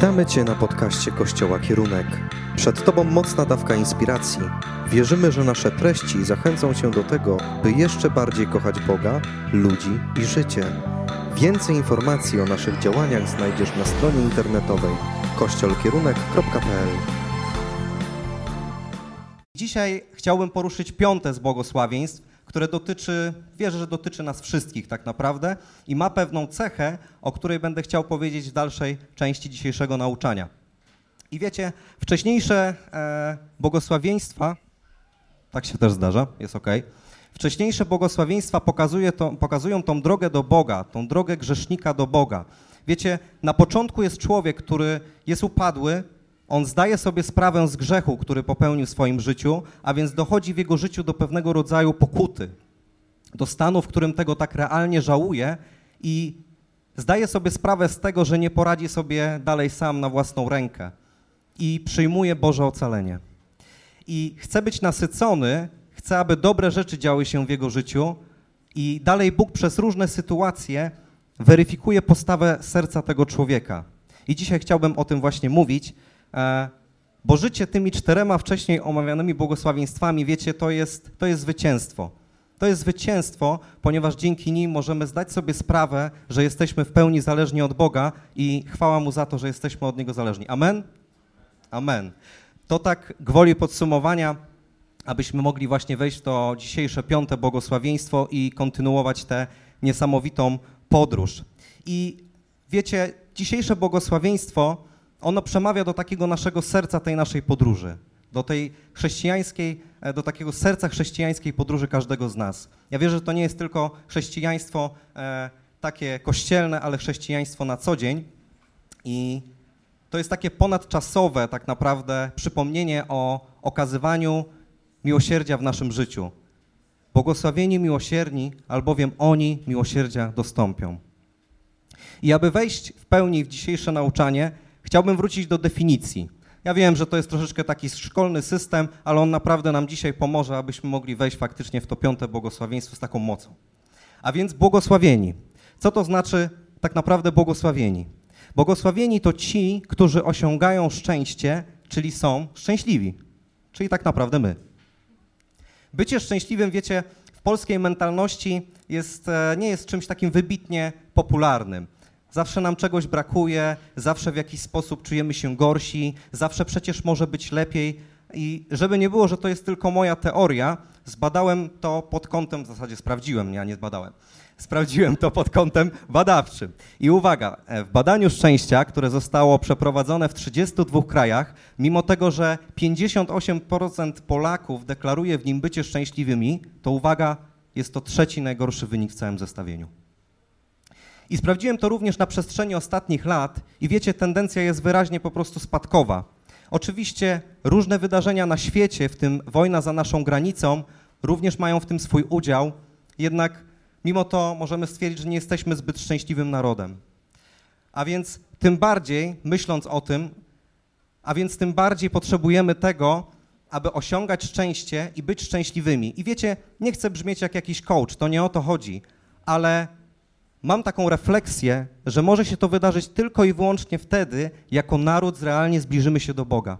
Witamy Cię na podcaście Kościoła Kierunek. Przed Tobą mocna dawka inspiracji. Wierzymy, że nasze treści zachęcą Cię do tego, by jeszcze bardziej kochać Boga, ludzi i życie. Więcej informacji o naszych działaniach znajdziesz na stronie internetowej kościolkierunek.pl. Dzisiaj chciałbym poruszyć piąte z błogosławieństw, które dotyczy, wierzę, że dotyczy nas wszystkich tak naprawdę i ma pewną cechę, o której będę chciał powiedzieć w dalszej części dzisiejszego nauczania. I wiecie, wcześniejsze e, błogosławieństwa, tak się też zdarza, jest ok. Wcześniejsze błogosławieństwa pokazuje to, pokazują tą drogę do Boga, tą drogę grzesznika do Boga. Wiecie, na początku jest człowiek, który jest upadły, on zdaje sobie sprawę z grzechu, który popełnił w swoim życiu, a więc dochodzi w jego życiu do pewnego rodzaju pokuty, do stanu, w którym tego tak realnie żałuje i zdaje sobie sprawę z tego, że nie poradzi sobie dalej sam na własną rękę i przyjmuje Boże ocalenie. I chce być nasycony, chce, aby dobre rzeczy działy się w jego życiu i dalej Bóg przez różne sytuacje weryfikuje postawę serca tego człowieka. I dzisiaj chciałbym o tym właśnie mówić, bo życie tymi czterema wcześniej omawianymi błogosławieństwami, wiecie, to jest, to jest zwycięstwo. To jest zwycięstwo, ponieważ dzięki nim możemy zdać sobie sprawę, że jesteśmy w pełni zależni od Boga i chwała Mu za to, że jesteśmy od Niego zależni. Amen? Amen. To tak gwoli podsumowania, abyśmy mogli właśnie wejść w to dzisiejsze piąte błogosławieństwo i kontynuować tę niesamowitą podróż. I wiecie, dzisiejsze błogosławieństwo ono przemawia do takiego naszego serca tej naszej podróży, do tej chrześcijańskiej, e, do takiego serca chrześcijańskiej podróży każdego z nas. Ja wierzę, że to nie jest tylko chrześcijaństwo e, takie kościelne, ale chrześcijaństwo na co dzień i to jest takie ponadczasowe tak naprawdę przypomnienie o okazywaniu miłosierdzia w naszym życiu. Błogosławieni miłosierni, albowiem oni miłosierdzia dostąpią. I aby wejść w pełni w dzisiejsze nauczanie, Chciałbym wrócić do definicji. Ja wiem, że to jest troszeczkę taki szkolny system, ale on naprawdę nam dzisiaj pomoże, abyśmy mogli wejść faktycznie w to piąte błogosławieństwo z taką mocą. A więc błogosławieni. Co to znaczy tak naprawdę błogosławieni? Błogosławieni to ci, którzy osiągają szczęście, czyli są szczęśliwi. Czyli tak naprawdę my. Bycie szczęśliwym, wiecie, w polskiej mentalności jest, e, nie jest czymś takim wybitnie popularnym. Zawsze nam czegoś brakuje, zawsze w jakiś sposób czujemy się gorsi, zawsze przecież może być lepiej. I żeby nie było, że to jest tylko moja teoria, zbadałem to pod kątem, w zasadzie sprawdziłem, ja nie zbadałem. Sprawdziłem to pod kątem badawczym. I uwaga, e, w badaniu szczęścia, które zostało przeprowadzone w 32 krajach, mimo tego, że 58% Polaków deklaruje w nim bycie szczęśliwymi, to uwaga, jest to trzeci najgorszy wynik w całym zestawieniu. I sprawdziłem to również na przestrzeni ostatnich lat i wiecie, tendencja jest wyraźnie po prostu spadkowa. Oczywiście różne wydarzenia na świecie, w tym wojna za naszą granicą, również mają w tym swój udział, jednak mimo to możemy stwierdzić, że nie jesteśmy zbyt szczęśliwym narodem. A więc tym bardziej, myśląc o tym, a więc tym bardziej potrzebujemy tego, aby osiągać szczęście i być szczęśliwymi. I wiecie, nie chcę brzmieć jak jakiś coach, to nie o to chodzi, ale mam taką refleksję, że może się to wydarzyć tylko i wyłącznie wtedy, jako naród realnie zbliżymy się do Boga.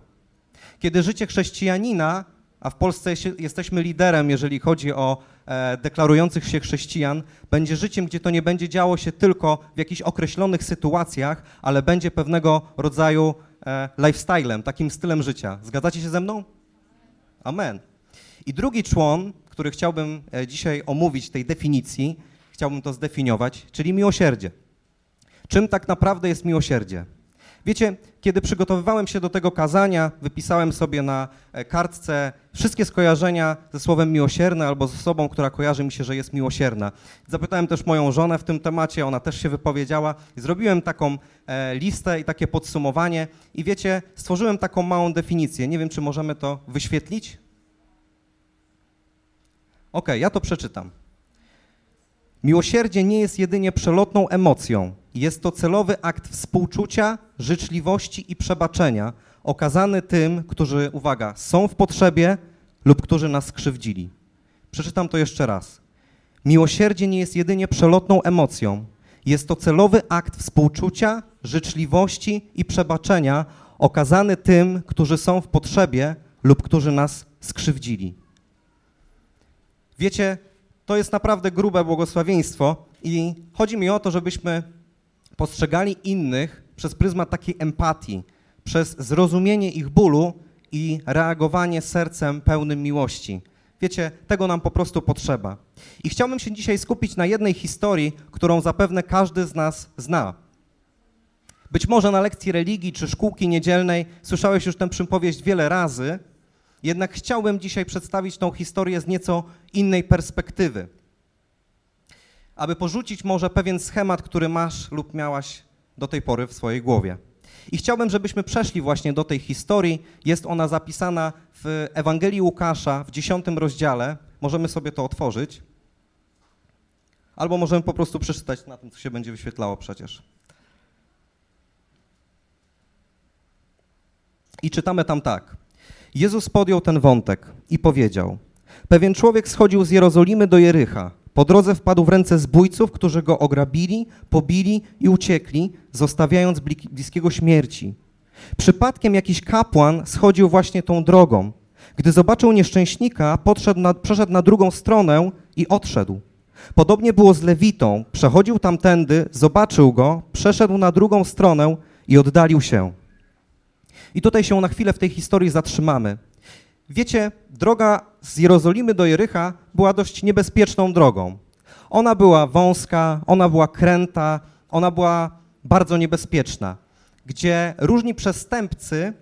Kiedy życie chrześcijanina, a w Polsce jesteśmy liderem, jeżeli chodzi o e, deklarujących się chrześcijan, będzie życiem, gdzie to nie będzie działo się tylko w jakichś określonych sytuacjach, ale będzie pewnego rodzaju e, lifestylem, takim stylem życia. Zgadzacie się ze mną? Amen. I drugi człon, który chciałbym e, dzisiaj omówić tej definicji, chciałbym to zdefiniować, czyli miłosierdzie. Czym tak naprawdę jest miłosierdzie? Wiecie, kiedy przygotowywałem się do tego kazania, wypisałem sobie na e, kartce wszystkie skojarzenia ze słowem miłosierne albo z osobą, która kojarzy mi się, że jest miłosierna. Zapytałem też moją żonę w tym temacie, ona też się wypowiedziała. Zrobiłem taką e, listę i takie podsumowanie i wiecie, stworzyłem taką małą definicję. Nie wiem, czy możemy to wyświetlić. Ok, ja to przeczytam. Miłosierdzie nie jest jedynie przelotną emocją. Jest to celowy akt współczucia, życzliwości i przebaczenia okazany tym, którzy, uwaga, są w potrzebie lub którzy nas skrzywdzili. Przeczytam to jeszcze raz. Miłosierdzie nie jest jedynie przelotną emocją. Jest to celowy akt współczucia, życzliwości i przebaczenia okazany tym, którzy są w potrzebie lub którzy nas skrzywdzili. Wiecie, to jest naprawdę grube błogosławieństwo i chodzi mi o to, żebyśmy postrzegali innych przez pryzmat takiej empatii, przez zrozumienie ich bólu i reagowanie sercem pełnym miłości. Wiecie, tego nam po prostu potrzeba. I chciałbym się dzisiaj skupić na jednej historii, którą zapewne każdy z nas zna. Być może na lekcji religii czy szkółki niedzielnej słyszałeś już tę przypowieść wiele razy, jednak chciałbym dzisiaj przedstawić tą historię z nieco innej perspektywy. Aby porzucić może pewien schemat, który masz lub miałaś do tej pory w swojej głowie. I chciałbym, żebyśmy przeszli właśnie do tej historii. Jest ona zapisana w Ewangelii Łukasza w dziesiątym rozdziale. Możemy sobie to otworzyć. Albo możemy po prostu przeczytać na tym, co się będzie wyświetlało przecież. I czytamy tam tak. Jezus podjął ten wątek i powiedział: Pewien człowiek schodził z Jerozolimy do Jericha. Po drodze wpadł w ręce zbójców, którzy go ograbili, pobili i uciekli, zostawiając bliskiego śmierci. Przypadkiem jakiś kapłan schodził właśnie tą drogą. Gdy zobaczył nieszczęśnika, na, przeszedł na drugą stronę i odszedł. Podobnie było z Lewitą. Przechodził tamtędy, zobaczył go, przeszedł na drugą stronę i oddalił się. I tutaj się na chwilę w tej historii zatrzymamy. Wiecie, droga z Jerozolimy do Jericha była dość niebezpieczną drogą. Ona była wąska, ona była kręta, ona była bardzo niebezpieczna, gdzie różni przestępcy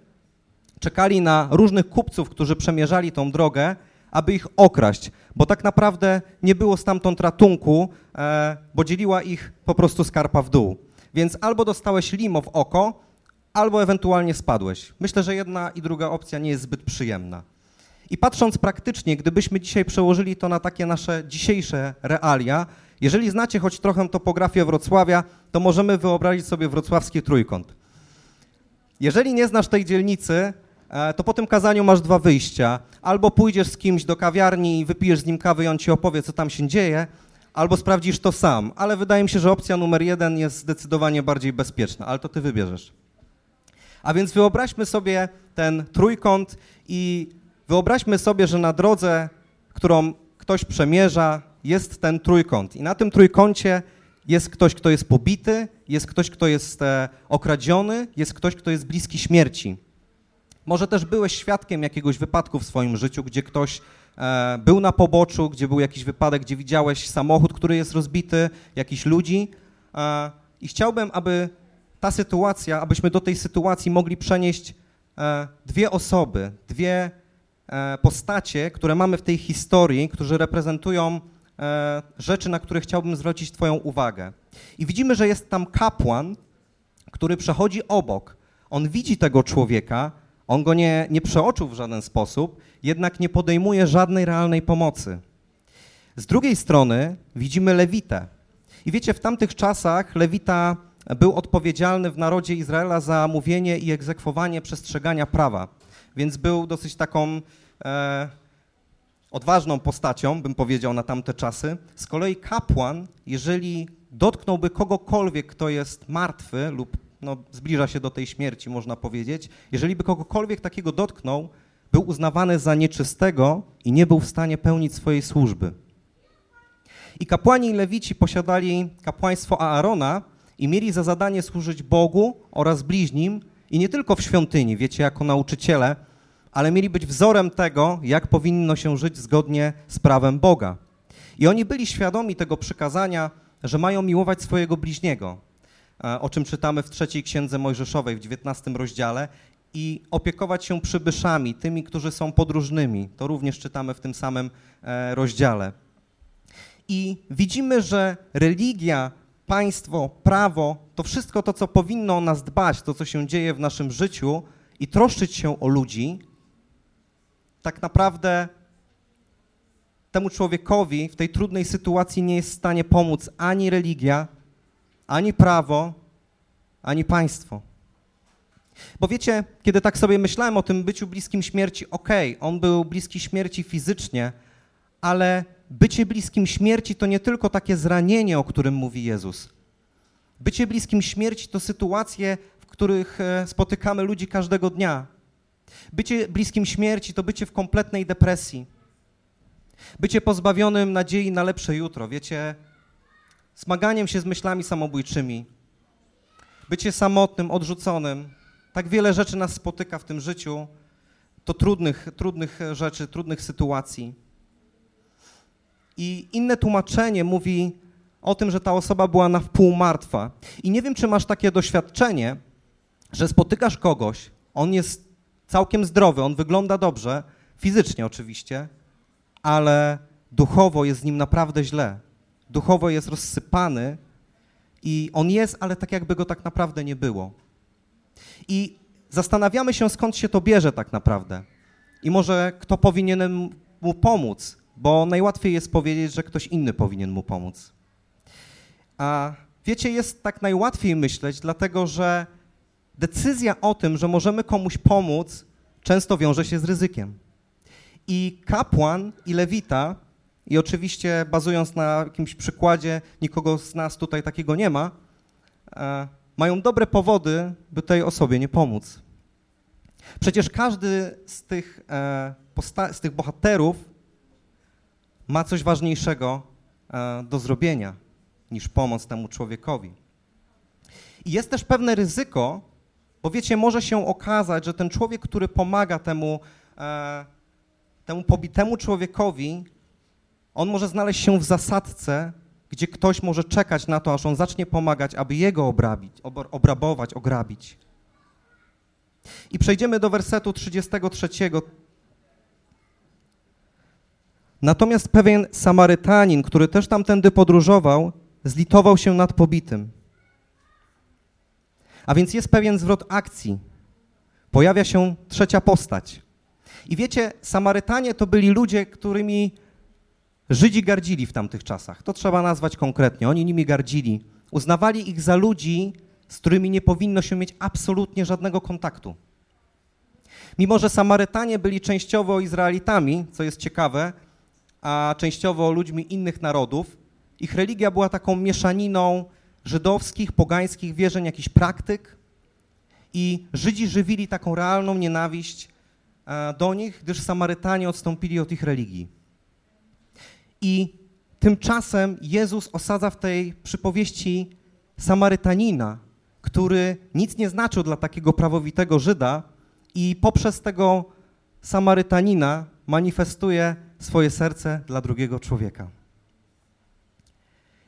czekali na różnych kupców, którzy przemierzali tą drogę, aby ich okraść, bo tak naprawdę nie było stamtąd ratunku, e, bo dzieliła ich po prostu skarpa w dół. Więc albo dostałeś limo w oko, albo ewentualnie spadłeś. Myślę, że jedna i druga opcja nie jest zbyt przyjemna. I patrząc praktycznie, gdybyśmy dzisiaj przełożyli to na takie nasze dzisiejsze realia, jeżeli znacie choć trochę topografię Wrocławia, to możemy wyobrazić sobie wrocławski trójkąt. Jeżeli nie znasz tej dzielnicy, e, to po tym kazaniu masz dwa wyjścia. Albo pójdziesz z kimś do kawiarni i wypijesz z nim kawę i on ci opowie, co tam się dzieje, albo sprawdzisz to sam. Ale wydaje mi się, że opcja numer jeden jest zdecydowanie bardziej bezpieczna, ale to ty wybierzesz. A więc wyobraźmy sobie ten trójkąt i wyobraźmy sobie, że na drodze, którą ktoś przemierza, jest ten trójkąt. I na tym trójkącie jest ktoś, kto jest pobity, jest ktoś, kto jest e, okradziony, jest ktoś, kto jest bliski śmierci. Może też byłeś świadkiem jakiegoś wypadku w swoim życiu, gdzie ktoś e, był na poboczu, gdzie był jakiś wypadek, gdzie widziałeś samochód, który jest rozbity, jakichś ludzi. E, I chciałbym, aby ta sytuacja, abyśmy do tej sytuacji mogli przenieść e, dwie osoby, dwie e, postacie, które mamy w tej historii, którzy reprezentują e, rzeczy, na które chciałbym zwrócić Twoją uwagę. I widzimy, że jest tam kapłan, który przechodzi obok. On widzi tego człowieka, on go nie, nie przeoczył w żaden sposób, jednak nie podejmuje żadnej realnej pomocy. Z drugiej strony widzimy Lewitę. I wiecie, w tamtych czasach Lewita był odpowiedzialny w narodzie Izraela za mówienie i egzekwowanie przestrzegania prawa. Więc był dosyć taką e, odważną postacią, bym powiedział, na tamte czasy. Z kolei kapłan, jeżeli dotknąłby kogokolwiek, kto jest martwy lub no, zbliża się do tej śmierci, można powiedzieć, jeżeli by kogokolwiek takiego dotknął, był uznawany za nieczystego i nie był w stanie pełnić swojej służby. I kapłani i lewici posiadali kapłaństwo Aarona, i mieli za zadanie służyć Bogu oraz bliźnim i nie tylko w świątyni, wiecie, jako nauczyciele, ale mieli być wzorem tego, jak powinno się żyć zgodnie z prawem Boga. I oni byli świadomi tego przykazania, że mają miłować swojego bliźniego, e, o czym czytamy w trzeciej księdze Mojżeszowej w XIX rozdziale, i opiekować się przybyszami, tymi, którzy są podróżnymi. To również czytamy w tym samym e, rozdziale. I widzimy, że religia państwo, prawo, to wszystko to, co powinno o nas dbać, to, co się dzieje w naszym życiu i troszczyć się o ludzi, tak naprawdę temu człowiekowi w tej trudnej sytuacji nie jest w stanie pomóc ani religia, ani prawo, ani państwo. Bo wiecie, kiedy tak sobie myślałem o tym byciu bliskim śmierci, okej, okay, on był bliski śmierci fizycznie, ale bycie bliskim śmierci to nie tylko takie zranienie, o którym mówi Jezus. Bycie bliskim śmierci to sytuacje, w których e, spotykamy ludzi każdego dnia. Bycie bliskim śmierci to bycie w kompletnej depresji. Bycie pozbawionym nadziei na lepsze jutro, wiecie, zmaganiem się z myślami samobójczymi. Bycie samotnym, odrzuconym. Tak wiele rzeczy nas spotyka w tym życiu, to trudnych, trudnych rzeczy, trudnych sytuacji. I inne tłumaczenie mówi o tym, że ta osoba była na wpół martwa. I nie wiem, czy masz takie doświadczenie, że spotykasz kogoś, on jest całkiem zdrowy, on wygląda dobrze, fizycznie oczywiście, ale duchowo jest z nim naprawdę źle. Duchowo jest rozsypany i on jest, ale tak jakby go tak naprawdę nie było. I zastanawiamy się, skąd się to bierze tak naprawdę. I może kto powinien mu pomóc, bo najłatwiej jest powiedzieć, że ktoś inny powinien mu pomóc. A wiecie, jest tak najłatwiej myśleć, dlatego że decyzja o tym, że możemy komuś pomóc, często wiąże się z ryzykiem. I kapłan i lewita, i oczywiście bazując na jakimś przykładzie, nikogo z nas tutaj takiego nie ma, e, mają dobre powody, by tej osobie nie pomóc. Przecież każdy z tych, e, z tych bohaterów ma coś ważniejszego e, do zrobienia niż pomoc temu człowiekowi. I jest też pewne ryzyko, bo wiecie, może się okazać, że ten człowiek, który pomaga temu, e, temu pobitemu człowiekowi, on może znaleźć się w zasadce, gdzie ktoś może czekać na to, aż on zacznie pomagać, aby jego obrabić, obrabować, ograbić. I przejdziemy do wersetu 33. Natomiast pewien Samarytanin, który też tamtędy podróżował, zlitował się nad pobitym. A więc jest pewien zwrot akcji. Pojawia się trzecia postać. I wiecie, Samarytanie to byli ludzie, którymi Żydzi gardzili w tamtych czasach. To trzeba nazwać konkretnie. Oni nimi gardzili. Uznawali ich za ludzi, z którymi nie powinno się mieć absolutnie żadnego kontaktu. Mimo, że Samarytanie byli częściowo Izraelitami, co jest ciekawe, a częściowo ludźmi innych narodów, ich religia była taką mieszaniną żydowskich, pogańskich wierzeń, jakichś praktyk i Żydzi żywili taką realną nienawiść e, do nich, gdyż Samarytanie odstąpili od ich religii. I tymczasem Jezus osadza w tej przypowieści Samarytanina, który nic nie znaczył dla takiego prawowitego Żyda i poprzez tego Samarytanina manifestuje swoje serce dla drugiego człowieka.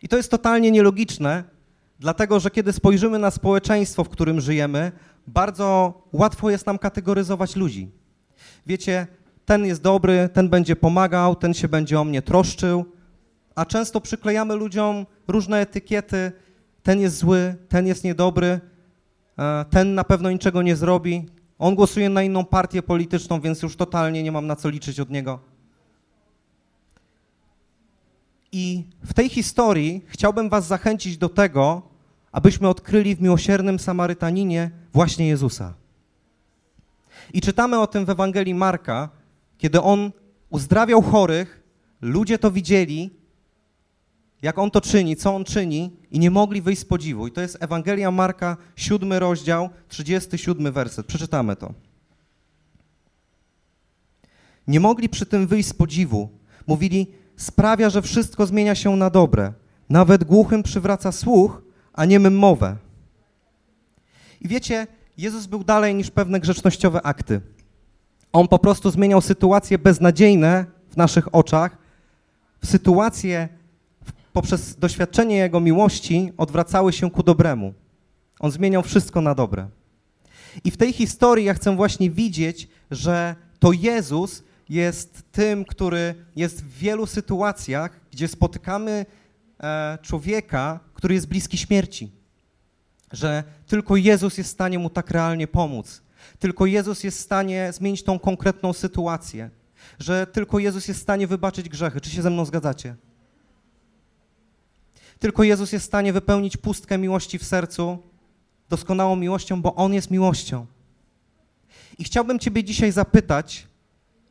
I to jest totalnie nielogiczne, dlatego że kiedy spojrzymy na społeczeństwo, w którym żyjemy, bardzo łatwo jest nam kategoryzować ludzi. Wiecie, ten jest dobry, ten będzie pomagał, ten się będzie o mnie troszczył, a często przyklejamy ludziom różne etykiety, ten jest zły, ten jest niedobry, e, ten na pewno niczego nie zrobi, on głosuje na inną partię polityczną, więc już totalnie nie mam na co liczyć od niego. I w tej historii chciałbym Was zachęcić do tego, abyśmy odkryli w miłosiernym Samarytaninie właśnie Jezusa. I czytamy o tym w Ewangelii Marka, kiedy on uzdrawiał chorych, ludzie to widzieli, jak on to czyni, co on czyni, i nie mogli wyjść z podziwu. I to jest Ewangelia Marka, siódmy rozdział, 37 werset. Przeczytamy to. Nie mogli przy tym wyjść z podziwu. Mówili, sprawia, że wszystko zmienia się na dobre. Nawet głuchym przywraca słuch, a niemym mowę. I wiecie, Jezus był dalej niż pewne grzecznościowe akty. On po prostu zmieniał sytuacje beznadziejne w naszych oczach w sytuacje poprzez doświadczenie Jego miłości odwracały się ku dobremu. On zmieniał wszystko na dobre. I w tej historii ja chcę właśnie widzieć, że to Jezus jest tym, który jest w wielu sytuacjach, gdzie spotykamy e, człowieka, który jest bliski śmierci. Że tylko Jezus jest w stanie mu tak realnie pomóc. Tylko Jezus jest w stanie zmienić tą konkretną sytuację. Że tylko Jezus jest w stanie wybaczyć grzechy. Czy się ze mną zgadzacie? Tylko Jezus jest w stanie wypełnić pustkę miłości w sercu doskonałą miłością, bo On jest miłością. I chciałbym Ciebie dzisiaj zapytać,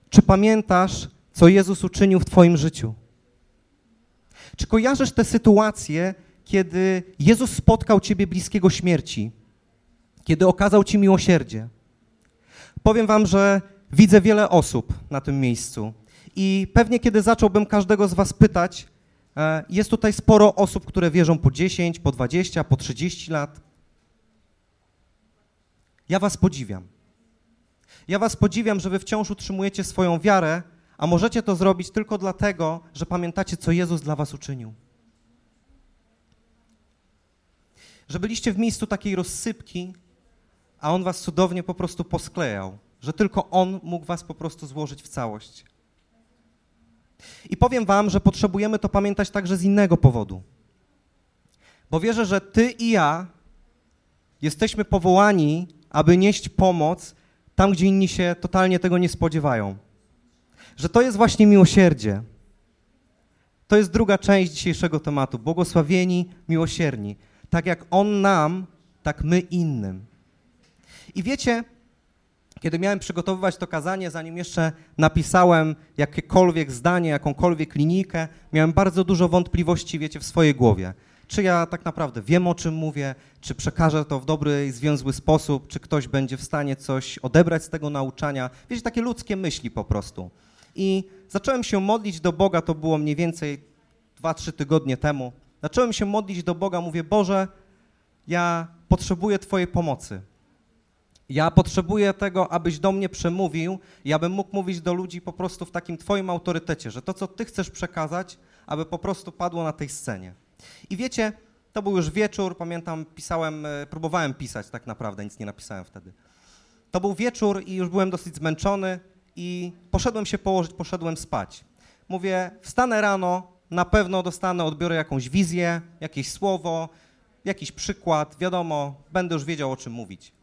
czy pamiętasz, co Jezus uczynił w Twoim życiu? Czy kojarzysz te sytuacje, kiedy Jezus spotkał ciebie bliskiego śmierci, kiedy okazał ci miłosierdzie. Powiem wam, że widzę wiele osób na tym miejscu i pewnie kiedy zacząłbym każdego z was pytać, e, jest tutaj sporo osób, które wierzą po 10, po 20, po 30 lat. Ja was podziwiam. Ja was podziwiam, że wy wciąż utrzymujecie swoją wiarę, a możecie to zrobić tylko dlatego, że pamiętacie, co Jezus dla was uczynił. Że byliście w miejscu takiej rozsypki, a On was cudownie po prostu posklejał, że tylko On mógł was po prostu złożyć w całość. I powiem wam, że potrzebujemy to pamiętać także z innego powodu. Bo wierzę, że ty i ja jesteśmy powołani, aby nieść pomoc tam, gdzie inni się totalnie tego nie spodziewają. Że to jest właśnie miłosierdzie. To jest druga część dzisiejszego tematu. Błogosławieni, miłosierni. Tak jak On nam, tak my innym. I wiecie, kiedy miałem przygotowywać to kazanie, zanim jeszcze napisałem jakiekolwiek zdanie, jakąkolwiek linijkę, miałem bardzo dużo wątpliwości, wiecie, w swojej głowie. Czy ja tak naprawdę wiem, o czym mówię, czy przekażę to w dobry i związły sposób, czy ktoś będzie w stanie coś odebrać z tego nauczania. Wiecie, takie ludzkie myśli po prostu. I zacząłem się modlić do Boga, to było mniej więcej 2-3 tygodnie temu. Zacząłem się modlić do Boga, mówię, Boże, ja potrzebuję Twojej pomocy. Ja potrzebuję tego, abyś do mnie przemówił i abym mógł mówić do ludzi po prostu w takim Twoim autorytecie, że to, co Ty chcesz przekazać, aby po prostu padło na tej scenie. I wiecie, to był już wieczór, pamiętam, pisałem, e, próbowałem pisać tak naprawdę, nic nie napisałem wtedy. To był wieczór i już byłem dosyć zmęczony i poszedłem się położyć, poszedłem spać. Mówię, wstanę rano, na pewno dostanę, odbiorę jakąś wizję, jakieś słowo, jakiś przykład, wiadomo, będę już wiedział o czym mówić.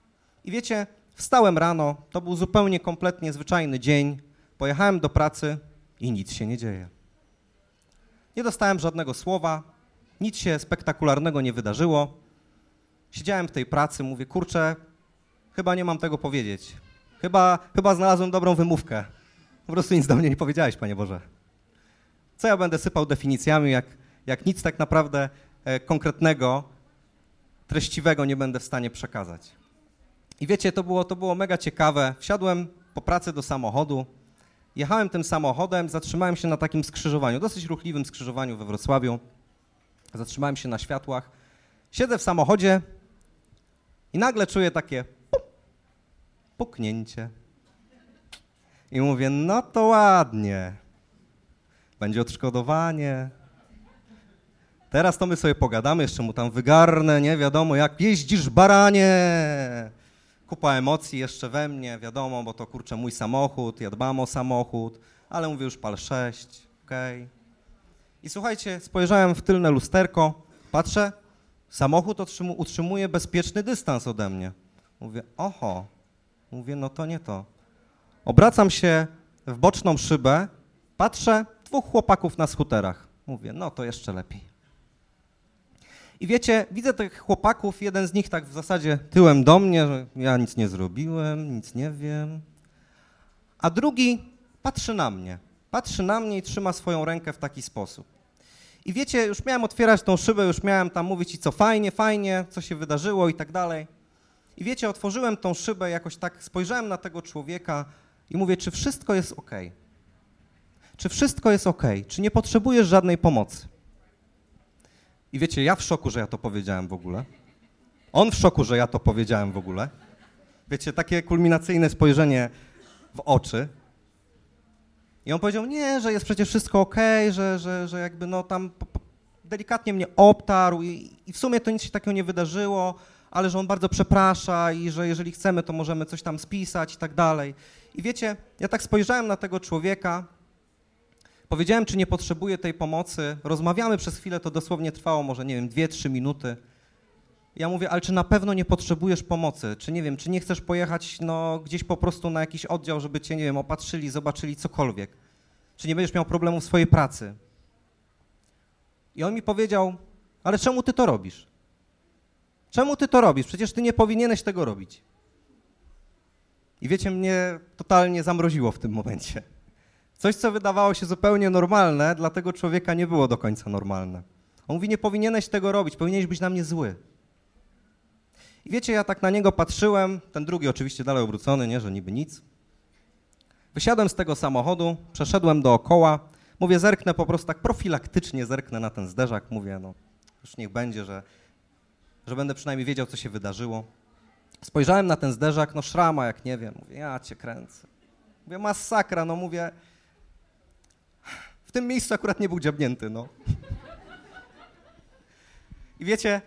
I wiecie, wstałem rano, to był zupełnie kompletnie zwyczajny dzień, pojechałem do pracy i nic się nie dzieje. Nie dostałem żadnego słowa, nic się spektakularnego nie wydarzyło. Siedziałem w tej pracy, mówię, kurczę, chyba nie mam tego powiedzieć. Chyba, chyba znalazłem dobrą wymówkę. Po prostu nic do mnie nie powiedziałeś, Panie Boże. Co ja będę sypał definicjami, jak, jak nic tak naprawdę e, konkretnego, treściwego nie będę w stanie przekazać. I wiecie, to było, to było mega ciekawe. Wsiadłem po pracy do samochodu, jechałem tym samochodem, zatrzymałem się na takim skrzyżowaniu, dosyć ruchliwym skrzyżowaniu we Wrocławiu. Zatrzymałem się na światłach. Siedzę w samochodzie i nagle czuję takie puk, puknięcie. I mówię, no to ładnie. Będzie odszkodowanie. Teraz to my sobie pogadamy, jeszcze mu tam wygarnę, nie wiadomo, jak jeździsz baranie kupa emocji jeszcze we mnie, wiadomo, bo to kurczę mój samochód, ja dbam o samochód, ale mówię już pal 6, okej. Okay. I słuchajcie, spojrzałem w tylne lusterko, patrzę, samochód utrzymuje bezpieczny dystans ode mnie. Mówię, oho, mówię, no to nie to. Obracam się w boczną szybę, patrzę, dwóch chłopaków na skuterach. Mówię, no to jeszcze lepiej. I wiecie, widzę tych chłopaków, jeden z nich tak w zasadzie tyłem do mnie, że ja nic nie zrobiłem, nic nie wiem. A drugi patrzy na mnie. Patrzy na mnie i trzyma swoją rękę w taki sposób. I wiecie, już miałem otwierać tą szybę, już miałem tam mówić i co fajnie, fajnie, co się wydarzyło i tak dalej. I wiecie, otworzyłem tą szybę, jakoś tak spojrzałem na tego człowieka i mówię, czy wszystko jest ok? Czy wszystko jest ok? Czy nie potrzebujesz żadnej pomocy? I wiecie, ja w szoku, że ja to powiedziałem w ogóle. On w szoku, że ja to powiedziałem w ogóle. Wiecie, takie kulminacyjne spojrzenie w oczy. I on powiedział, nie, że jest przecież wszystko ok, że, że, że jakby no tam delikatnie mnie obtarł i, i w sumie to nic się takiego nie wydarzyło, ale że on bardzo przeprasza i że jeżeli chcemy, to możemy coś tam spisać i tak dalej. I wiecie, ja tak spojrzałem na tego człowieka Powiedziałem, czy nie potrzebuję tej pomocy. Rozmawiamy przez chwilę, to dosłownie trwało może, nie wiem, dwie, trzy minuty. Ja mówię, ale czy na pewno nie potrzebujesz pomocy? Czy nie wiem, czy nie chcesz pojechać no, gdzieś po prostu na jakiś oddział, żeby cię, nie wiem, opatrzyli, zobaczyli cokolwiek? Czy nie będziesz miał problemu w swojej pracy? I on mi powiedział, ale czemu ty to robisz? Czemu ty to robisz? Przecież ty nie powinieneś tego robić. I wiecie, mnie totalnie zamroziło w tym momencie. Coś, co wydawało się zupełnie normalne, dla tego człowieka nie było do końca normalne. On mówi, nie powinieneś tego robić, powinieneś być na mnie zły. I wiecie, ja tak na niego patrzyłem, ten drugi oczywiście dalej obrócony, nie, że niby nic. Wysiadłem z tego samochodu, przeszedłem dookoła, mówię, zerknę po prostu tak profilaktycznie, zerknę na ten zderzak, mówię, no już niech będzie, że, że będę przynajmniej wiedział, co się wydarzyło. Spojrzałem na ten zderzak, no szrama, jak nie wiem, mówię, ja cię kręcę. Mówię, masakra, no mówię, w tym miejscu akurat nie był dziabnięty, no. I wiecie,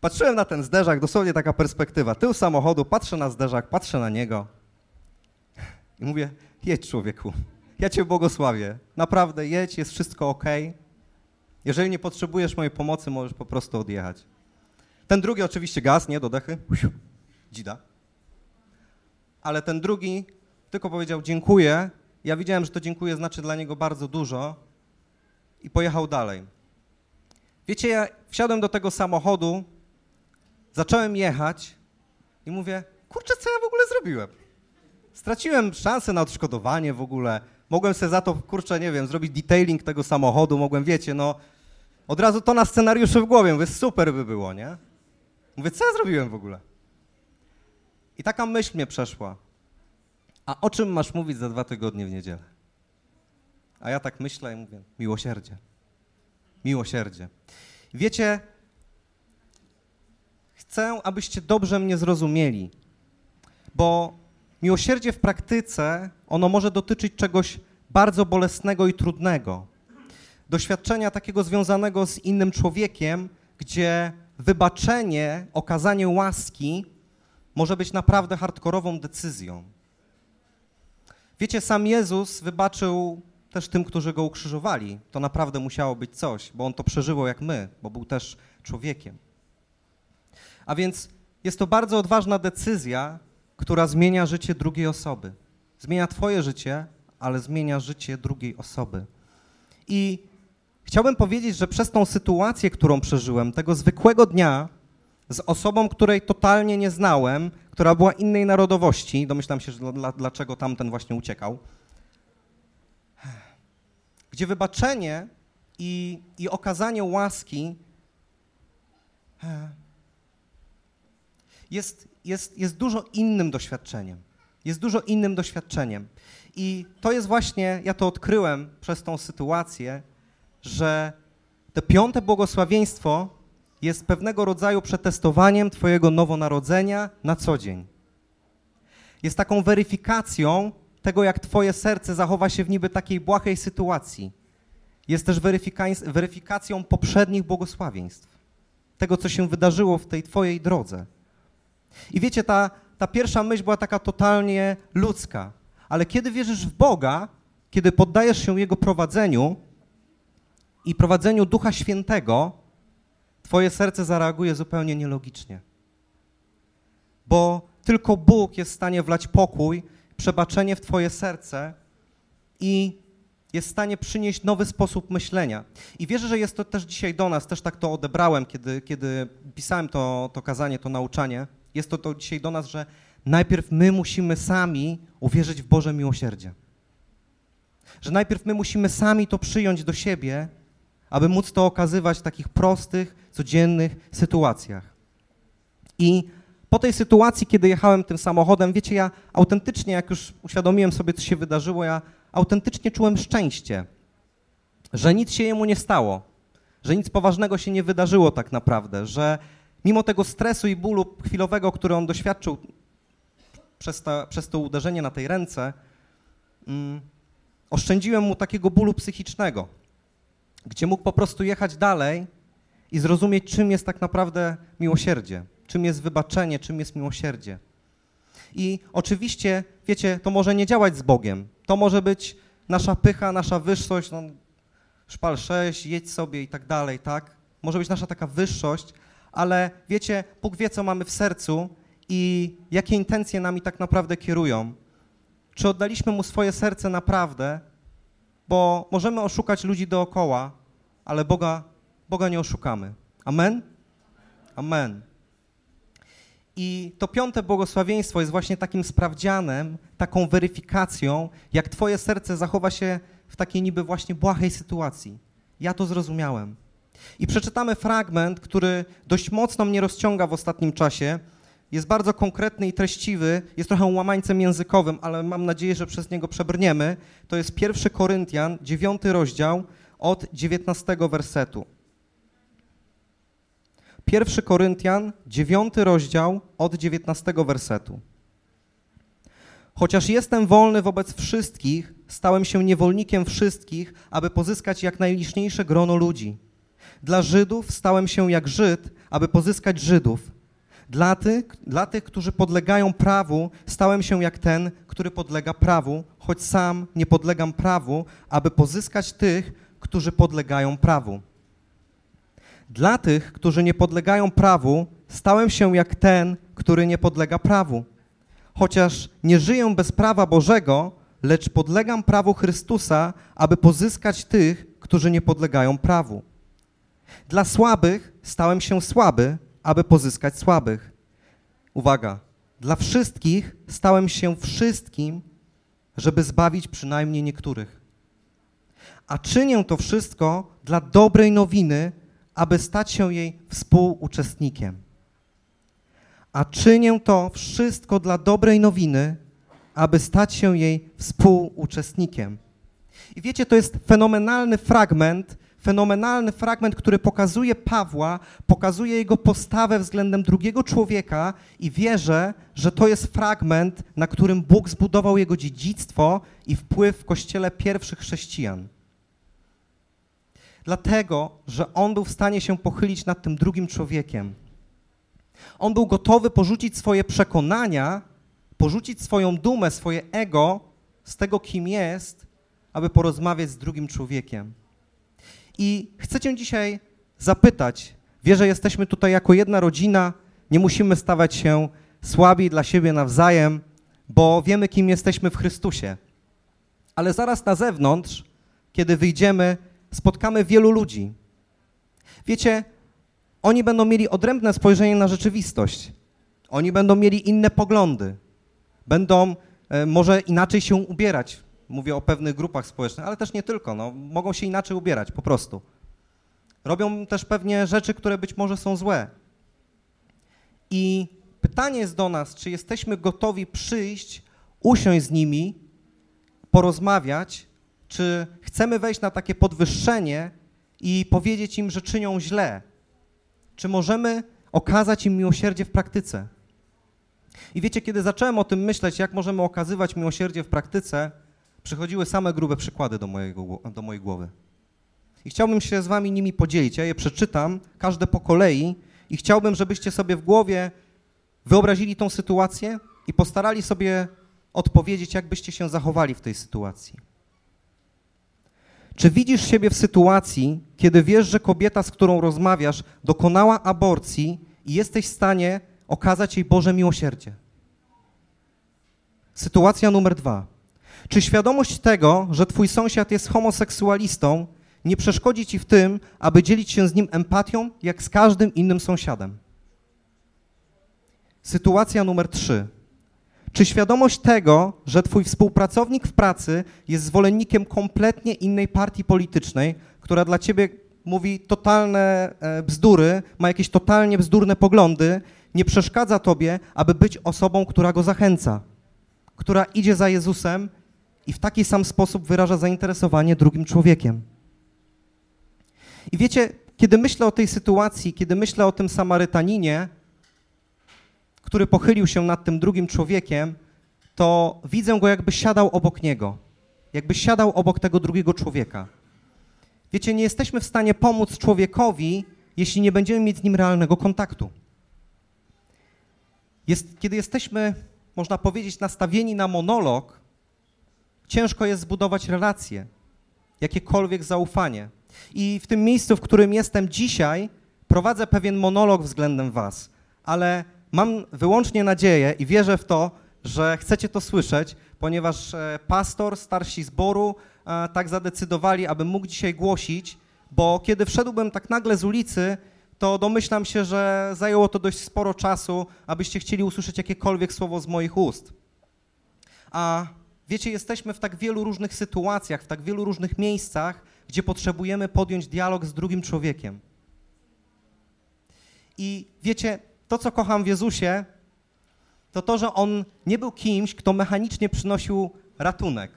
patrzyłem na ten zderzak, dosłownie taka perspektywa, tył samochodu, patrzę na zderzak, patrzę na niego i mówię, jedź człowieku, ja cię błogosławię, naprawdę jedź, jest wszystko ok. Jeżeli nie potrzebujesz mojej pomocy, możesz po prostu odjechać. Ten drugi oczywiście gaz, nie, do dechy, dzida. Ale ten drugi tylko powiedział dziękuję. Ja widziałem, że to dziękuję znaczy dla niego bardzo dużo i pojechał dalej. Wiecie, ja wsiadłem do tego samochodu, zacząłem jechać i mówię, kurczę, co ja w ogóle zrobiłem? Straciłem szansę na odszkodowanie w ogóle. Mogłem sobie za to, kurczę, nie wiem, zrobić detailing tego samochodu, mogłem, wiecie, no, od razu to na scenariuszu w głowie, mówię, super by było, nie? Mówię, co ja zrobiłem w ogóle? I taka myśl mnie przeszła. A o czym masz mówić za dwa tygodnie w niedzielę? A ja tak myślę i mówię, miłosierdzie. Miłosierdzie. Wiecie, chcę, abyście dobrze mnie zrozumieli, bo miłosierdzie w praktyce, ono może dotyczyć czegoś bardzo bolesnego i trudnego. Doświadczenia takiego związanego z innym człowiekiem, gdzie wybaczenie, okazanie łaski może być naprawdę hardkorową decyzją. Wiecie, sam Jezus wybaczył też tym, którzy go ukrzyżowali. To naprawdę musiało być coś, bo on to przeżywał jak my, bo był też człowiekiem. A więc jest to bardzo odważna decyzja, która zmienia życie drugiej osoby. Zmienia Twoje życie, ale zmienia życie drugiej osoby. I chciałbym powiedzieć, że przez tą sytuację, którą przeżyłem, tego zwykłego dnia, z osobą, której totalnie nie znałem, która była innej narodowości, domyślam się, że dla, dlaczego tamten właśnie uciekał, gdzie wybaczenie i, i okazanie łaski jest, jest, jest dużo innym doświadczeniem. Jest dużo innym doświadczeniem. I to jest właśnie, ja to odkryłem przez tą sytuację, że to piąte błogosławieństwo jest pewnego rodzaju przetestowaniem Twojego nowonarodzenia na co dzień. Jest taką weryfikacją tego, jak Twoje serce zachowa się w niby takiej błahej sytuacji. Jest też weryfikacją poprzednich błogosławieństw, tego, co się wydarzyło w tej Twojej drodze. I wiecie, ta, ta pierwsza myśl była taka totalnie ludzka, ale kiedy wierzysz w Boga, kiedy poddajesz się Jego prowadzeniu i prowadzeniu Ducha Świętego, Twoje serce zareaguje zupełnie nielogicznie. Bo tylko Bóg jest w stanie wlać pokój, przebaczenie w Twoje serce i jest w stanie przynieść nowy sposób myślenia. I wierzę, że jest to też dzisiaj do nas, też tak to odebrałem, kiedy, kiedy pisałem to, to kazanie, to nauczanie. Jest to, to dzisiaj do nas, że najpierw my musimy sami uwierzyć w Boże miłosierdzie. Że najpierw my musimy sami to przyjąć do siebie, aby móc to okazywać w takich prostych, codziennych sytuacjach. I po tej sytuacji, kiedy jechałem tym samochodem, wiecie, ja autentycznie, jak już uświadomiłem sobie, co się wydarzyło, ja autentycznie czułem szczęście, że nic się jemu nie stało, że nic poważnego się nie wydarzyło tak naprawdę, że mimo tego stresu i bólu chwilowego, który on doświadczył przez, ta, przez to uderzenie na tej ręce, mm, oszczędziłem mu takiego bólu psychicznego, gdzie mógł po prostu jechać dalej i zrozumieć, czym jest tak naprawdę miłosierdzie, czym jest wybaczenie, czym jest miłosierdzie. I oczywiście, wiecie, to może nie działać z Bogiem. To może być nasza pycha, nasza wyższość, no, szpal 6, jedź sobie i tak dalej, tak? Może być nasza taka wyższość, ale wiecie, Bóg wie, co mamy w sercu i jakie intencje nami tak naprawdę kierują. Czy oddaliśmy Mu swoje serce naprawdę, bo możemy oszukać ludzi dookoła, ale Boga, Boga nie oszukamy. Amen? Amen. I to piąte błogosławieństwo jest właśnie takim sprawdzianem, taką weryfikacją, jak Twoje serce zachowa się w takiej niby właśnie błahej sytuacji. Ja to zrozumiałem. I przeczytamy fragment, który dość mocno mnie rozciąga w ostatnim czasie. Jest bardzo konkretny i treściwy, jest trochę łamańcem językowym, ale mam nadzieję, że przez niego przebrniemy. To jest 1 Koryntian, 9 rozdział, od 19 wersetu. 1 Koryntian, 9 rozdział, od 19 wersetu. Chociaż jestem wolny wobec wszystkich, stałem się niewolnikiem wszystkich, aby pozyskać jak najliczniejsze grono ludzi. Dla Żydów stałem się jak Żyd, aby pozyskać Żydów. Dla tych, dla tych, którzy podlegają prawu, stałem się jak ten, który podlega prawu, choć sam nie podlegam prawu, aby pozyskać tych, którzy podlegają prawu. Dla tych, którzy nie podlegają prawu, stałem się jak ten, który nie podlega prawu. Chociaż nie żyję bez prawa Bożego, lecz podlegam prawu Chrystusa, aby pozyskać tych, którzy nie podlegają prawu. Dla słabych stałem się słaby, aby pozyskać słabych. Uwaga, dla wszystkich stałem się wszystkim, żeby zbawić przynajmniej niektórych. A czynię to wszystko dla dobrej nowiny, aby stać się jej współuczestnikiem. A czynię to wszystko dla dobrej nowiny, aby stać się jej współuczestnikiem. I wiecie, to jest fenomenalny fragment, fenomenalny fragment, który pokazuje Pawła, pokazuje jego postawę względem drugiego człowieka i wierzę, że to jest fragment, na którym Bóg zbudował jego dziedzictwo i wpływ w kościele pierwszych chrześcijan. Dlatego, że on był w stanie się pochylić nad tym drugim człowiekiem. On był gotowy porzucić swoje przekonania, porzucić swoją dumę, swoje ego z tego, kim jest, aby porozmawiać z drugim człowiekiem. I chcę Cię dzisiaj zapytać, wie, że jesteśmy tutaj jako jedna rodzina, nie musimy stawać się słabi dla siebie nawzajem, bo wiemy, kim jesteśmy w Chrystusie. Ale zaraz na zewnątrz, kiedy wyjdziemy, spotkamy wielu ludzi. Wiecie, oni będą mieli odrębne spojrzenie na rzeczywistość. Oni będą mieli inne poglądy. Będą e, może inaczej się ubierać. Mówię o pewnych grupach społecznych, ale też nie tylko. No, mogą się inaczej ubierać, po prostu. Robią też pewnie rzeczy, które być może są złe. I pytanie jest do nas, czy jesteśmy gotowi przyjść, usiąść z nimi, porozmawiać, czy chcemy wejść na takie podwyższenie i powiedzieć im, że czynią źle, czy możemy okazać im miłosierdzie w praktyce. I wiecie, kiedy zacząłem o tym myśleć, jak możemy okazywać miłosierdzie w praktyce, przychodziły same grube przykłady do, mojego, do mojej głowy. I chciałbym się z wami nimi podzielić. Ja je przeczytam, każde po kolei i chciałbym, żebyście sobie w głowie wyobrazili tą sytuację i postarali sobie odpowiedzieć, jak byście się zachowali w tej sytuacji. Czy widzisz siebie w sytuacji, kiedy wiesz, że kobieta, z którą rozmawiasz, dokonała aborcji i jesteś w stanie okazać jej Boże miłosierdzie? Sytuacja numer dwa. Czy świadomość tego, że twój sąsiad jest homoseksualistą, nie przeszkodzi ci w tym, aby dzielić się z nim empatią, jak z każdym innym sąsiadem? Sytuacja numer trzy. Czy świadomość tego, że twój współpracownik w pracy jest zwolennikiem kompletnie innej partii politycznej, która dla ciebie mówi totalne e, bzdury, ma jakieś totalnie bzdurne poglądy, nie przeszkadza tobie, aby być osobą, która go zachęca, która idzie za Jezusem i w taki sam sposób wyraża zainteresowanie drugim człowiekiem. I wiecie, kiedy myślę o tej sytuacji, kiedy myślę o tym Samarytaninie, który pochylił się nad tym drugim człowiekiem, to widzę go, jakby siadał obok niego, jakby siadał obok tego drugiego człowieka. Wiecie, nie jesteśmy w stanie pomóc człowiekowi, jeśli nie będziemy mieć z nim realnego kontaktu. Jest, kiedy jesteśmy, można powiedzieć, nastawieni na monolog, ciężko jest zbudować relacje, jakiekolwiek zaufanie. I w tym miejscu, w którym jestem dzisiaj, prowadzę pewien monolog względem Was, ale mam wyłącznie nadzieję i wierzę w to, że chcecie to słyszeć, ponieważ e, pastor, starsi zboru e, tak zadecydowali, abym mógł dzisiaj głosić, bo kiedy wszedłbym tak nagle z ulicy, to domyślam się, że zajęło to dość sporo czasu, abyście chcieli usłyszeć jakiekolwiek słowo z moich ust. A wiecie, jesteśmy w tak wielu różnych sytuacjach, w tak wielu różnych miejscach, gdzie potrzebujemy podjąć dialog z drugim człowiekiem. I wiecie, to co kocham w Jezusie, to to, że On nie był kimś, kto mechanicznie przynosił ratunek.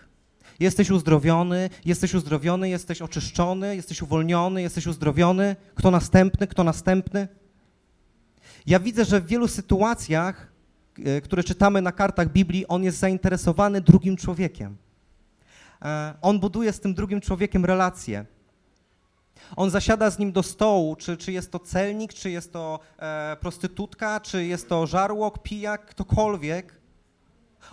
Jesteś uzdrowiony, jesteś uzdrowiony, jesteś oczyszczony, jesteś uwolniony, jesteś uzdrowiony. Kto następny, kto następny? Ja widzę, że w wielu sytuacjach, które czytamy na kartach Biblii, on jest zainteresowany drugim człowiekiem. E, on buduje z tym drugim człowiekiem relacje. On zasiada z nim do stołu, czy, czy jest to celnik, czy jest to e, prostytutka, czy jest to żarłok, pijak, ktokolwiek.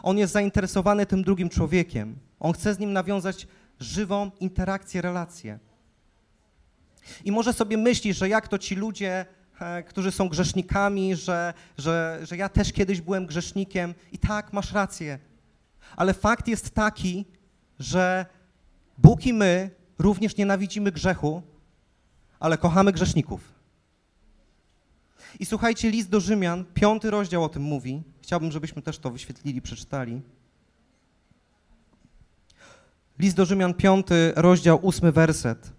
On jest zainteresowany tym drugim człowiekiem. On chce z nim nawiązać żywą interakcję, relację. I może sobie myślisz, że jak to ci ludzie, e, którzy są grzesznikami, że, że, że ja też kiedyś byłem grzesznikiem. I tak, masz rację. Ale fakt jest taki, że Bóg i my również nienawidzimy grzechu, ale kochamy grzeszników. I słuchajcie, list do Rzymian, piąty rozdział o tym mówi. Chciałbym, żebyśmy też to wyświetlili, przeczytali. List do Rzymian, piąty rozdział, ósmy werset.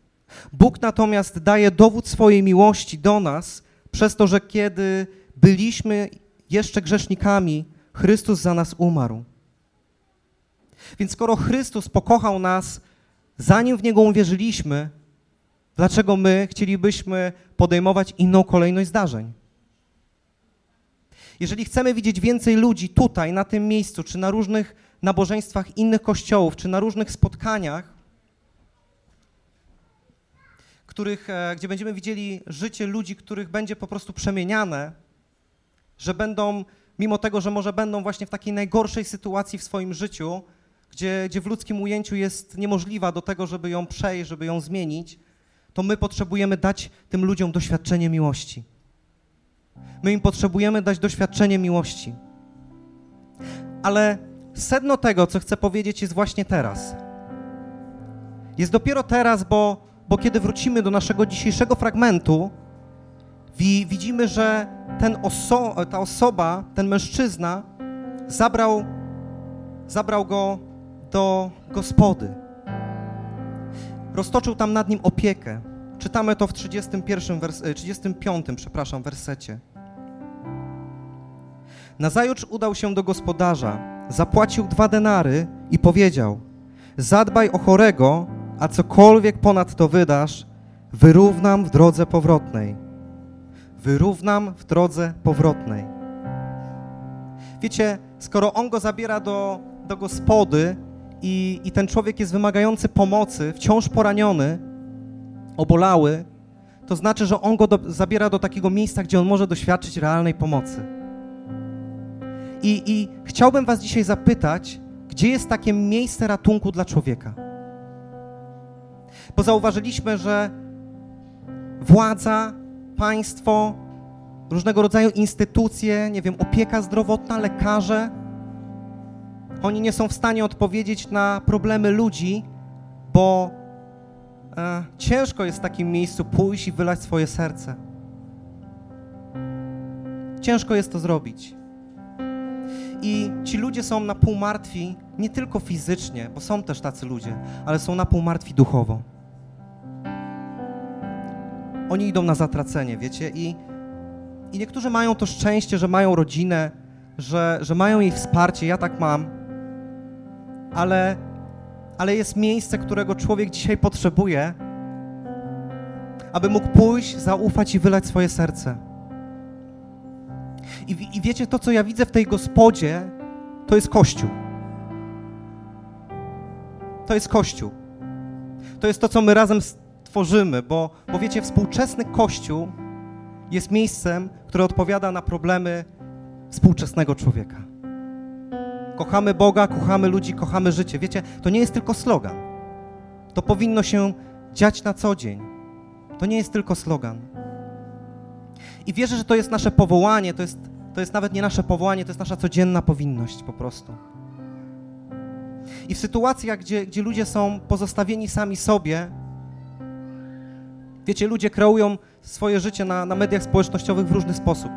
Bóg natomiast daje dowód swojej miłości do nas przez to, że kiedy byliśmy jeszcze grzesznikami, Chrystus za nas umarł. Więc skoro Chrystus pokochał nas, zanim w Niego uwierzyliśmy, dlaczego my chcielibyśmy podejmować inną kolejność zdarzeń? Jeżeli chcemy widzieć więcej ludzi tutaj, na tym miejscu, czy na różnych nabożeństwach innych kościołów, czy na różnych spotkaniach, których, e, gdzie będziemy widzieli życie ludzi, których będzie po prostu przemieniane, że będą, mimo tego, że może będą właśnie w takiej najgorszej sytuacji w swoim życiu, gdzie, gdzie w ludzkim ujęciu jest niemożliwa do tego, żeby ją przejść, żeby ją zmienić, to my potrzebujemy dać tym ludziom doświadczenie miłości. My im potrzebujemy dać doświadczenie miłości. Ale sedno tego, co chcę powiedzieć, jest właśnie teraz. Jest dopiero teraz, bo, bo kiedy wrócimy do naszego dzisiejszego fragmentu, wi, widzimy, że ten oso ta osoba, ten mężczyzna zabrał, zabrał go do gospody. Roztoczył tam nad nim opiekę. Czytamy to w 31 wers 35 przepraszam, wersecie. Nazajutrz udał się do gospodarza, zapłacił dwa denary i powiedział: Zadbaj o chorego, a cokolwiek ponad to wydasz, wyrównam w drodze powrotnej. Wyrównam w drodze powrotnej. Wiecie, skoro on go zabiera do, do gospody i, i ten człowiek jest wymagający pomocy, wciąż poraniony, obolały, to znaczy, że on go do, zabiera do takiego miejsca, gdzie on może doświadczyć realnej pomocy. I, I chciałbym Was dzisiaj zapytać, gdzie jest takie miejsce ratunku dla człowieka? Bo zauważyliśmy, że władza, państwo, różnego rodzaju instytucje, nie wiem, opieka zdrowotna, lekarze, oni nie są w stanie odpowiedzieć na problemy ludzi, bo e, ciężko jest w takim miejscu pójść i wylać swoje serce. Ciężko jest to zrobić. I ci ludzie są na pół martwi nie tylko fizycznie, bo są też tacy ludzie, ale są na pół martwi duchowo. Oni idą na zatracenie, wiecie, i, i niektórzy mają to szczęście, że mają rodzinę, że, że mają jej wsparcie, ja tak mam, ale, ale jest miejsce, którego człowiek dzisiaj potrzebuje, aby mógł pójść, zaufać i wylać swoje serce. I, I wiecie, to co ja widzę w tej gospodzie, to jest Kościół. To jest Kościół. To jest to, co my razem tworzymy, bo, bo wiecie, współczesny Kościół jest miejscem, które odpowiada na problemy współczesnego człowieka. Kochamy Boga, kochamy ludzi, kochamy życie. Wiecie, to nie jest tylko slogan. To powinno się dziać na co dzień. To nie jest tylko slogan. I wierzę, że to jest nasze powołanie, to jest, to jest nawet nie nasze powołanie, to jest nasza codzienna powinność po prostu. I w sytuacjach, gdzie, gdzie ludzie są pozostawieni sami sobie, wiecie, ludzie kreują swoje życie na, na mediach społecznościowych w różny sposób.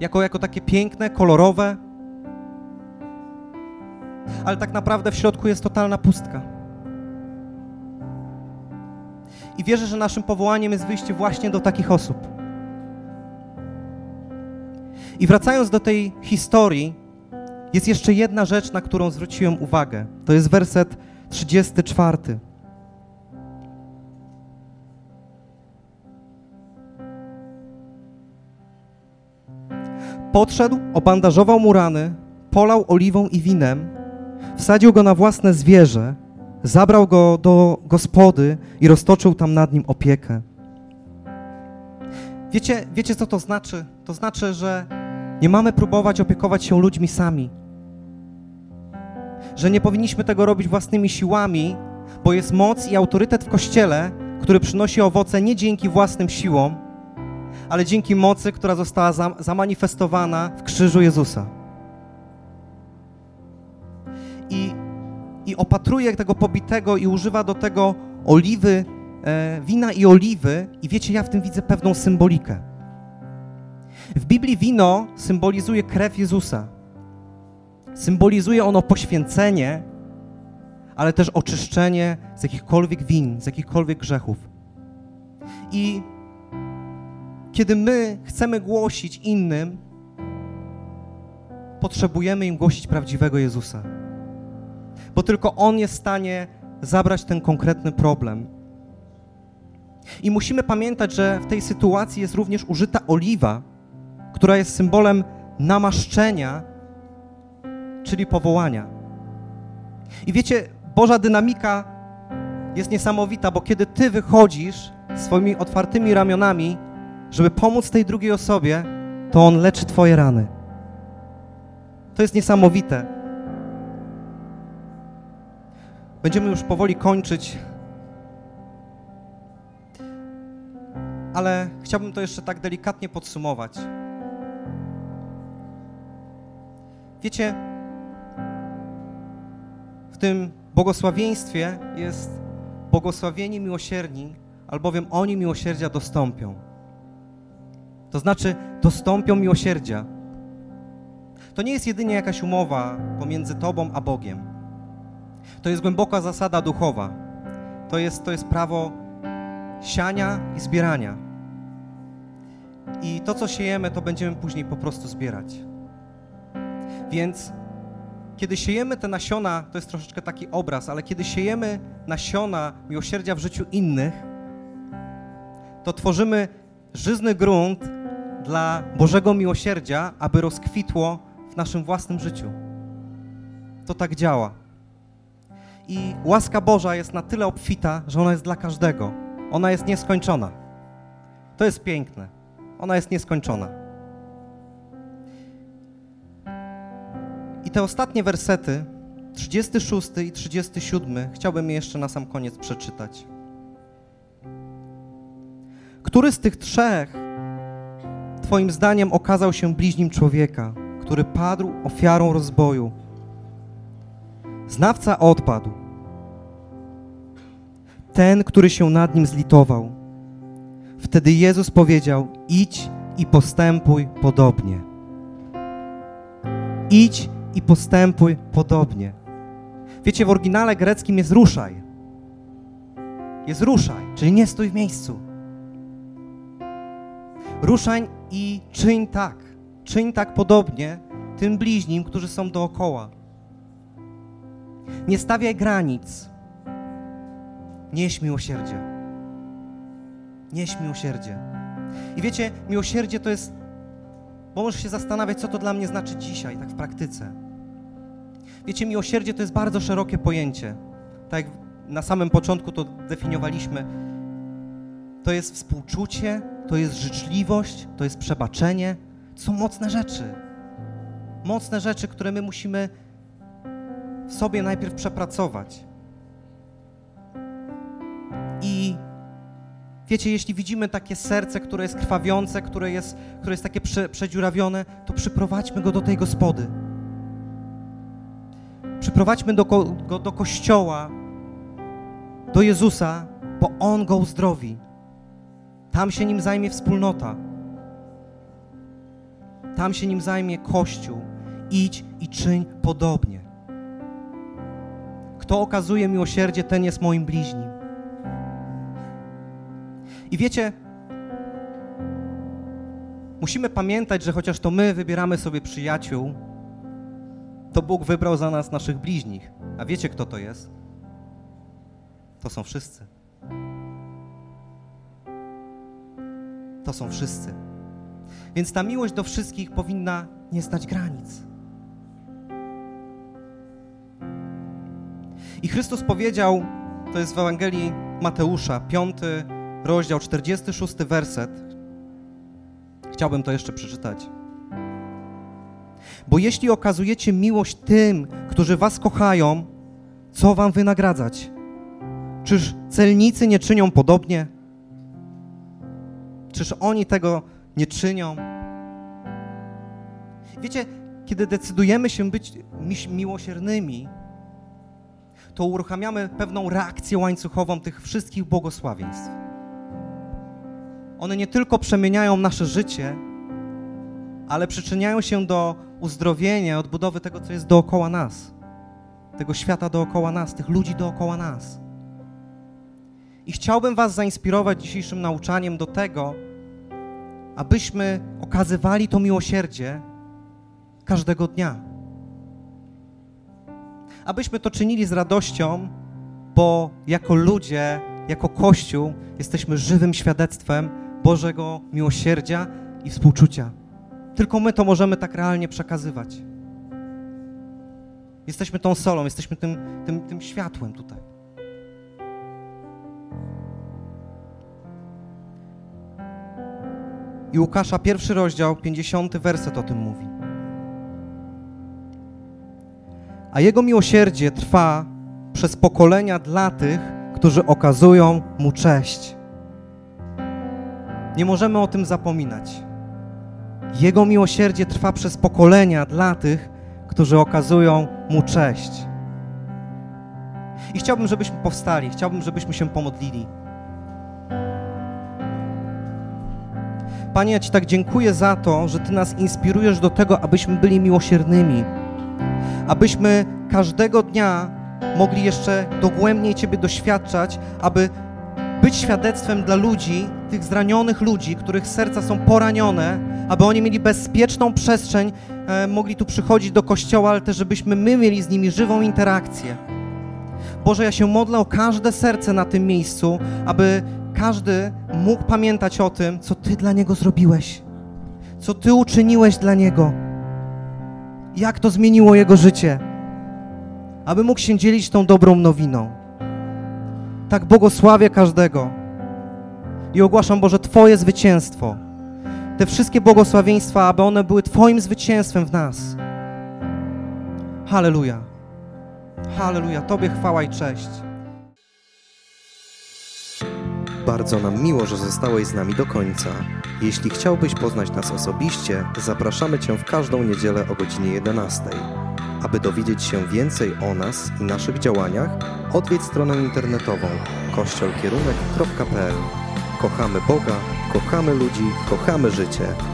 Jako, jako takie piękne, kolorowe, ale tak naprawdę w środku jest totalna pustka. I wierzę, że naszym powołaniem jest wyjście właśnie do takich osób. I wracając do tej historii, jest jeszcze jedna rzecz, na którą zwróciłem uwagę. To jest werset 34. Podszedł, obandażował mu rany, polał oliwą i winem, wsadził go na własne zwierzę, zabrał go do gospody i roztoczył tam nad nim opiekę. Wiecie, wiecie co to znaczy? To znaczy, że nie mamy próbować opiekować się ludźmi sami. Że nie powinniśmy tego robić własnymi siłami, bo jest moc i autorytet w Kościele, który przynosi owoce nie dzięki własnym siłom, ale dzięki mocy, która została zamanifestowana w krzyżu Jezusa. I, i opatruje tego pobitego i używa do tego oliwy, e, wina i oliwy, i wiecie, ja w tym widzę pewną symbolikę. W Biblii wino symbolizuje krew Jezusa. Symbolizuje ono poświęcenie, ale też oczyszczenie z jakichkolwiek win, z jakichkolwiek grzechów. I kiedy my chcemy głosić innym, potrzebujemy im głosić prawdziwego Jezusa. Bo tylko On jest w stanie zabrać ten konkretny problem. I musimy pamiętać, że w tej sytuacji jest również użyta oliwa, która jest symbolem namaszczenia, czyli powołania. I wiecie, Boża dynamika jest niesamowita, bo kiedy Ty wychodzisz swoimi otwartymi ramionami, żeby pomóc tej drugiej osobie, to On leczy Twoje rany. To jest niesamowite. Będziemy już powoli kończyć, ale chciałbym to jeszcze tak delikatnie podsumować. Wiecie, w tym błogosławieństwie jest błogosławieni miłosierni, albowiem oni miłosierdzia dostąpią. To znaczy, dostąpią miłosierdzia. To nie jest jedynie jakaś umowa pomiędzy Tobą a Bogiem. To jest głęboka zasada duchowa. To jest, to jest prawo siania i zbierania. I to, co siejemy, to będziemy później po prostu zbierać. Więc kiedy siejemy te nasiona, to jest troszeczkę taki obraz, ale kiedy siejemy nasiona miłosierdzia w życiu innych, to tworzymy żyzny grunt dla Bożego miłosierdzia, aby rozkwitło w naszym własnym życiu. To tak działa. I łaska Boża jest na tyle obfita, że ona jest dla każdego. Ona jest nieskończona. To jest piękne. Ona jest nieskończona. I te ostatnie wersety, 36 i 37, chciałbym je jeszcze na sam koniec przeczytać. Który z tych trzech Twoim zdaniem okazał się bliźnim człowieka, który padł ofiarą rozboju? Znawca odpadł. Ten, który się nad nim zlitował. Wtedy Jezus powiedział: Idź i postępuj podobnie. Idź i postępuj podobnie. Wiecie, w oryginale greckim jest ruszaj. Jest ruszaj, czyli nie stój w miejscu. Ruszaj i czyń tak. Czyń tak podobnie tym bliźnim, którzy są dookoła. Nie stawiaj granic. Nieś miłosierdzie. Nieś miłosierdzie. I wiecie, miłosierdzie to jest, bo możesz się zastanawiać, co to dla mnie znaczy dzisiaj, tak w praktyce. Wiecie, miłosierdzie to jest bardzo szerokie pojęcie. Tak jak na samym początku to definiowaliśmy. To jest współczucie, to jest życzliwość, to jest przebaczenie. To są mocne rzeczy. Mocne rzeczy, które my musimy w sobie najpierw przepracować. I wiecie, jeśli widzimy takie serce, które jest krwawiące, które jest, które jest takie prze, przedziurawione, to przyprowadźmy go do tej gospody. Przyprowadźmy do, go do kościoła, do Jezusa, bo On go uzdrowi. Tam się nim zajmie wspólnota. Tam się nim zajmie Kościół. Idź i czyń podobnie. Kto okazuje miłosierdzie, ten jest moim bliźnim. I wiecie, musimy pamiętać, że chociaż to my wybieramy sobie przyjaciół, to Bóg wybrał za nas naszych bliźnich. A wiecie, kto to jest? To są wszyscy. To są wszyscy. Więc ta miłość do wszystkich powinna nie znać granic. I Chrystus powiedział, to jest w Ewangelii Mateusza, piąty rozdział, 46 werset. Chciałbym to jeszcze przeczytać. Bo jeśli okazujecie miłość tym, którzy was kochają, co wam wynagradzać? Czyż celnicy nie czynią podobnie? Czyż oni tego nie czynią? Wiecie, kiedy decydujemy się być miłosiernymi, to uruchamiamy pewną reakcję łańcuchową tych wszystkich błogosławieństw. One nie tylko przemieniają nasze życie, ale przyczyniają się do uzdrowienia, odbudowy tego, co jest dookoła nas, tego świata dookoła nas, tych ludzi dookoła nas. I chciałbym Was zainspirować dzisiejszym nauczaniem do tego, abyśmy okazywali to miłosierdzie każdego dnia. Abyśmy to czynili z radością, bo jako ludzie, jako Kościół jesteśmy żywym świadectwem Bożego miłosierdzia i współczucia. Tylko my to możemy tak realnie przekazywać. Jesteśmy tą solą, jesteśmy tym, tym, tym światłem tutaj. I Łukasza, pierwszy rozdział, 50 werset o tym mówi. A Jego miłosierdzie trwa przez pokolenia dla tych, którzy okazują Mu cześć. Nie możemy o tym zapominać. Jego miłosierdzie trwa przez pokolenia dla tych, którzy okazują Mu cześć. I chciałbym, żebyśmy powstali, chciałbym, żebyśmy się pomodlili. Panie, ja Ci tak dziękuję za to, że Ty nas inspirujesz do tego, abyśmy byli miłosiernymi, abyśmy każdego dnia mogli jeszcze dogłębniej Ciebie doświadczać, aby być świadectwem dla ludzi, tych zranionych ludzi, których serca są poranione, aby oni mieli bezpieczną przestrzeń, e, mogli tu przychodzić do kościoła, ale też żebyśmy my mieli z nimi żywą interakcję. Boże, ja się modlę o każde serce na tym miejscu, aby każdy mógł pamiętać o tym, co Ty dla niego zrobiłeś, co Ty uczyniłeś dla niego, jak to zmieniło jego życie, aby mógł się dzielić tą dobrą nowiną. Tak błogosławię każdego i ogłaszam, Boże, Twoje zwycięstwo. Te wszystkie błogosławieństwa, aby one były Twoim zwycięstwem w nas. Halleluja. Halleluja. Tobie chwała i cześć. Bardzo nam miło, że zostałeś z nami do końca. Jeśli chciałbyś poznać nas osobiście, zapraszamy Cię w każdą niedzielę o godzinie 11. Aby dowiedzieć się więcej o nas i naszych działaniach, odwiedź stronę internetową kościolkierunek.pl. Kochamy Boga, kochamy ludzi, kochamy życie.